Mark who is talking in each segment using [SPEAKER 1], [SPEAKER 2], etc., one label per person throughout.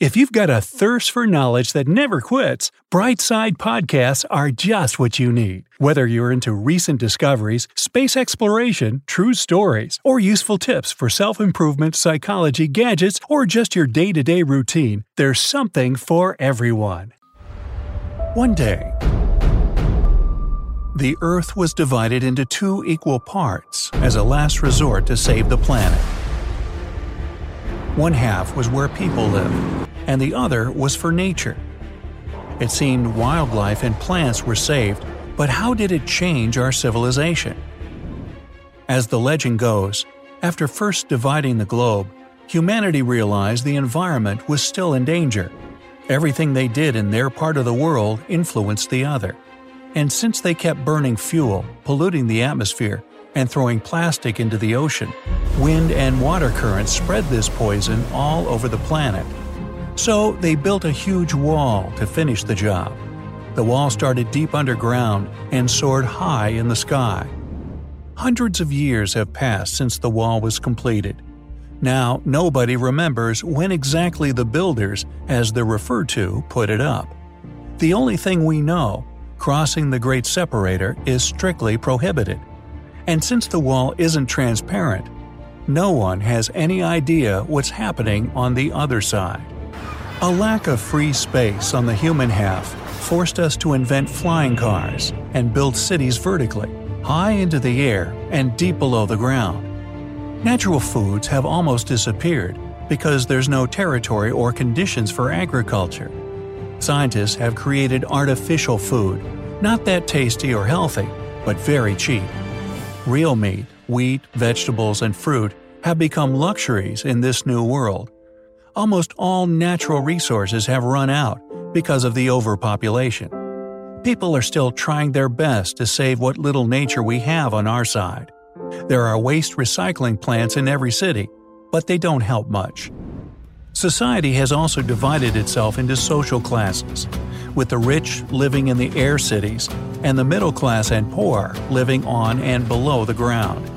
[SPEAKER 1] If you've got a thirst for knowledge that never quits, Brightside Podcasts are just what you need. Whether you're into recent discoveries, space exploration, true stories, or useful tips for self improvement, psychology, gadgets, or just your day to day routine, there's something for everyone. One day, the Earth was divided into two equal parts as a last resort to save the planet. One half was where people lived, and the other was for nature. It seemed wildlife and plants were saved, but how did it change our civilization? As the legend goes, after first dividing the globe, humanity realized the environment was still in danger. Everything they did in their part of the world influenced the other. And since they kept burning fuel, polluting the atmosphere, and throwing plastic into the ocean, wind and water currents spread this poison all over the planet. So they built a huge wall to finish the job. The wall started deep underground and soared high in the sky. Hundreds of years have passed since the wall was completed. Now, nobody remembers when exactly the builders, as they're referred to, put it up. The only thing we know, crossing the Great Separator, is strictly prohibited. And since the wall isn't transparent, no one has any idea what's happening on the other side. A lack of free space on the human half forced us to invent flying cars and build cities vertically, high into the air and deep below the ground. Natural foods have almost disappeared because there's no territory or conditions for agriculture. Scientists have created artificial food, not that tasty or healthy, but very cheap. Real meat, wheat, vegetables, and fruit have become luxuries in this new world. Almost all natural resources have run out because of the overpopulation. People are still trying their best to save what little nature we have on our side. There are waste recycling plants in every city, but they don't help much. Society has also divided itself into social classes, with the rich living in the air cities and the middle class and poor living on and below the ground.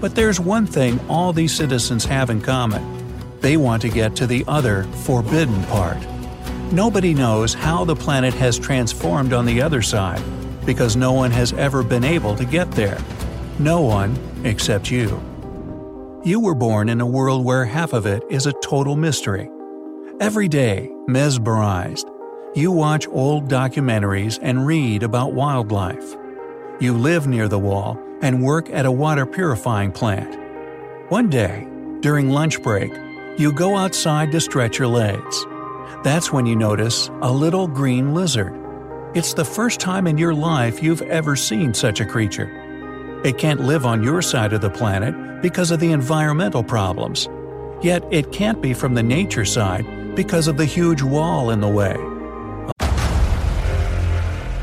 [SPEAKER 1] But there's one thing all these citizens have in common they want to get to the other, forbidden part. Nobody knows how the planet has transformed on the other side, because no one has ever been able to get there. No one except you. You were born in a world where half of it is a total mystery. Every day, mesmerized, you watch old documentaries and read about wildlife. You live near the wall and work at a water purifying plant. One day, during lunch break, you go outside to stretch your legs. That's when you notice a little green lizard. It's the first time in your life you've ever seen such a creature. It can't live on your side of the planet because of the environmental problems. Yet it can't be from the nature side because of the huge wall in the way.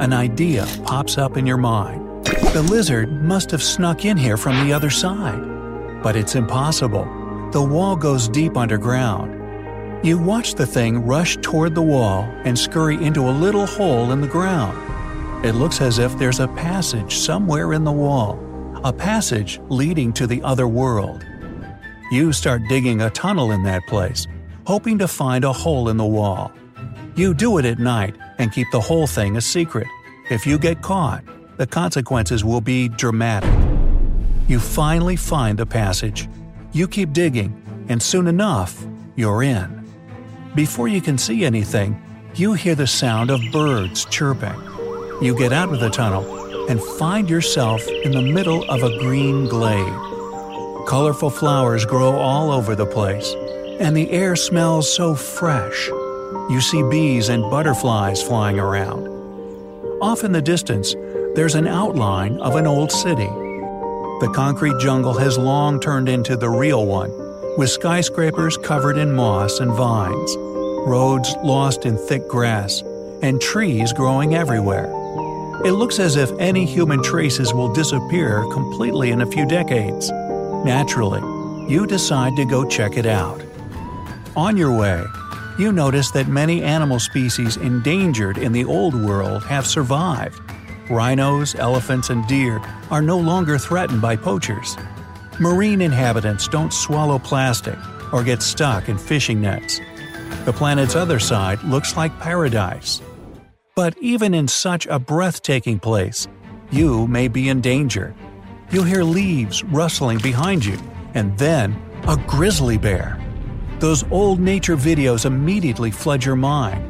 [SPEAKER 1] an idea pops up in your mind. The lizard must have snuck in here from the other side. But it's impossible. The wall goes deep underground. You watch the thing rush toward the wall and scurry into a little hole in the ground. It looks as if there's a passage somewhere in the wall, a passage leading to the other world. You start digging a tunnel in that place, hoping to find a hole in the wall. You do it at night and keep the whole thing a secret. If you get caught, the consequences will be dramatic. You finally find the passage. You keep digging, and soon enough, you're in. Before you can see anything, you hear the sound of birds chirping. You get out of the tunnel and find yourself in the middle of a green glade. Colorful flowers grow all over the place, and the air smells so fresh. You see bees and butterflies flying around. Off in the distance, there's an outline of an old city. The concrete jungle has long turned into the real one, with skyscrapers covered in moss and vines, roads lost in thick grass, and trees growing everywhere. It looks as if any human traces will disappear completely in a few decades. Naturally, you decide to go check it out. On your way, you notice that many animal species endangered in the old world have survived. Rhinos, elephants, and deer are no longer threatened by poachers. Marine inhabitants don't swallow plastic or get stuck in fishing nets. The planet's other side looks like paradise. But even in such a breathtaking place, you may be in danger. You'll hear leaves rustling behind you, and then a grizzly bear. Those old nature videos immediately flood your mind.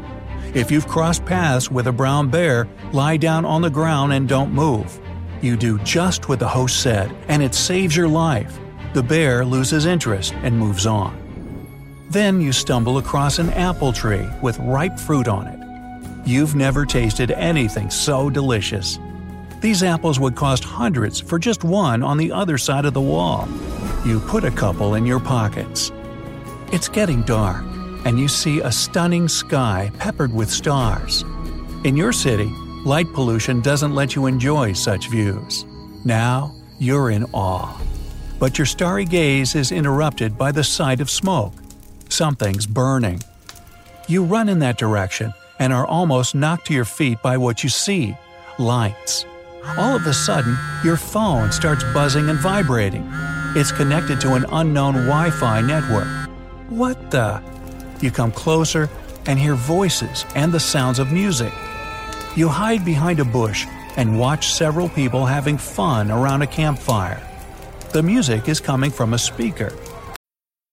[SPEAKER 1] If you've crossed paths with a brown bear, lie down on the ground and don't move. You do just what the host said, and it saves your life. The bear loses interest and moves on. Then you stumble across an apple tree with ripe fruit on it. You've never tasted anything so delicious. These apples would cost hundreds for just one on the other side of the wall. You put a couple in your pockets. It's getting dark, and you see a stunning sky peppered with stars. In your city, light pollution doesn't let you enjoy such views. Now, you're in awe. But your starry gaze is interrupted by the sight of smoke. Something's burning. You run in that direction and are almost knocked to your feet by what you see lights. All of a sudden, your phone starts buzzing and vibrating. It's connected to an unknown Wi Fi network. What the? You come closer and hear voices and the sounds of music. You hide behind a bush and watch several people having fun around a campfire. The music is coming from a speaker.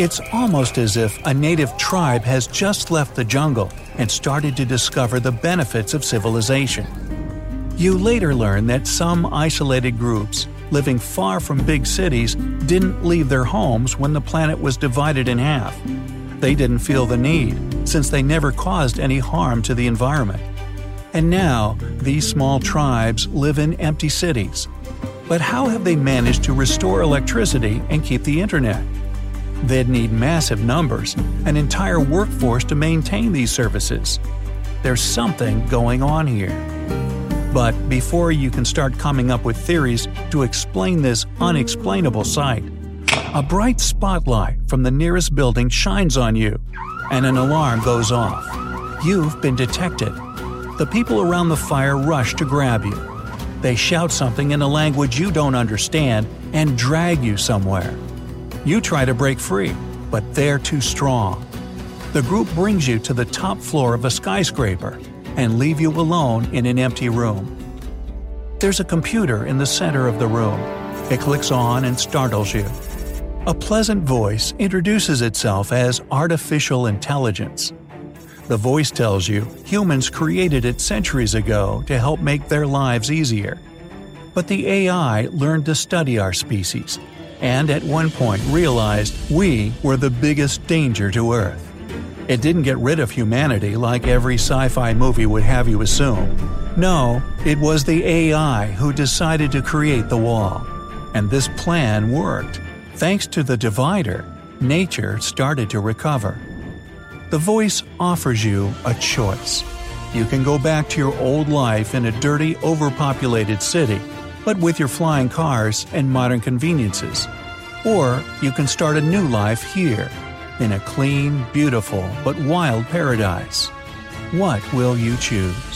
[SPEAKER 1] It's almost as if a native tribe has just left the jungle and started to discover the benefits of civilization. You later learn that some isolated groups, living far from big cities, didn't leave their homes when the planet was divided in half. They didn't feel the need, since they never caused any harm to the environment. And now, these small tribes live in empty cities. But how have they managed to restore electricity and keep the internet? They'd need massive numbers, an entire workforce to maintain these services. There's something going on here. But before you can start coming up with theories to explain this unexplainable sight, a bright spotlight from the nearest building shines on you, and an alarm goes off. You've been detected. The people around the fire rush to grab you. They shout something in a language you don't understand and drag you somewhere. You try to break free, but they're too strong. The group brings you to the top floor of a skyscraper and leave you alone in an empty room. There's a computer in the center of the room. It clicks on and startles you. A pleasant voice introduces itself as artificial intelligence. The voice tells you humans created it centuries ago to help make their lives easier. But the AI learned to study our species and at one point realized we were the biggest danger to Earth. It didn't get rid of humanity like every sci fi movie would have you assume. No, it was the AI who decided to create the wall. And this plan worked. Thanks to the divider, nature started to recover. The voice offers you a choice. You can go back to your old life in a dirty, overpopulated city but with your flying cars and modern conveniences. Or you can start a new life here, in a clean, beautiful, but wild paradise. What will you choose?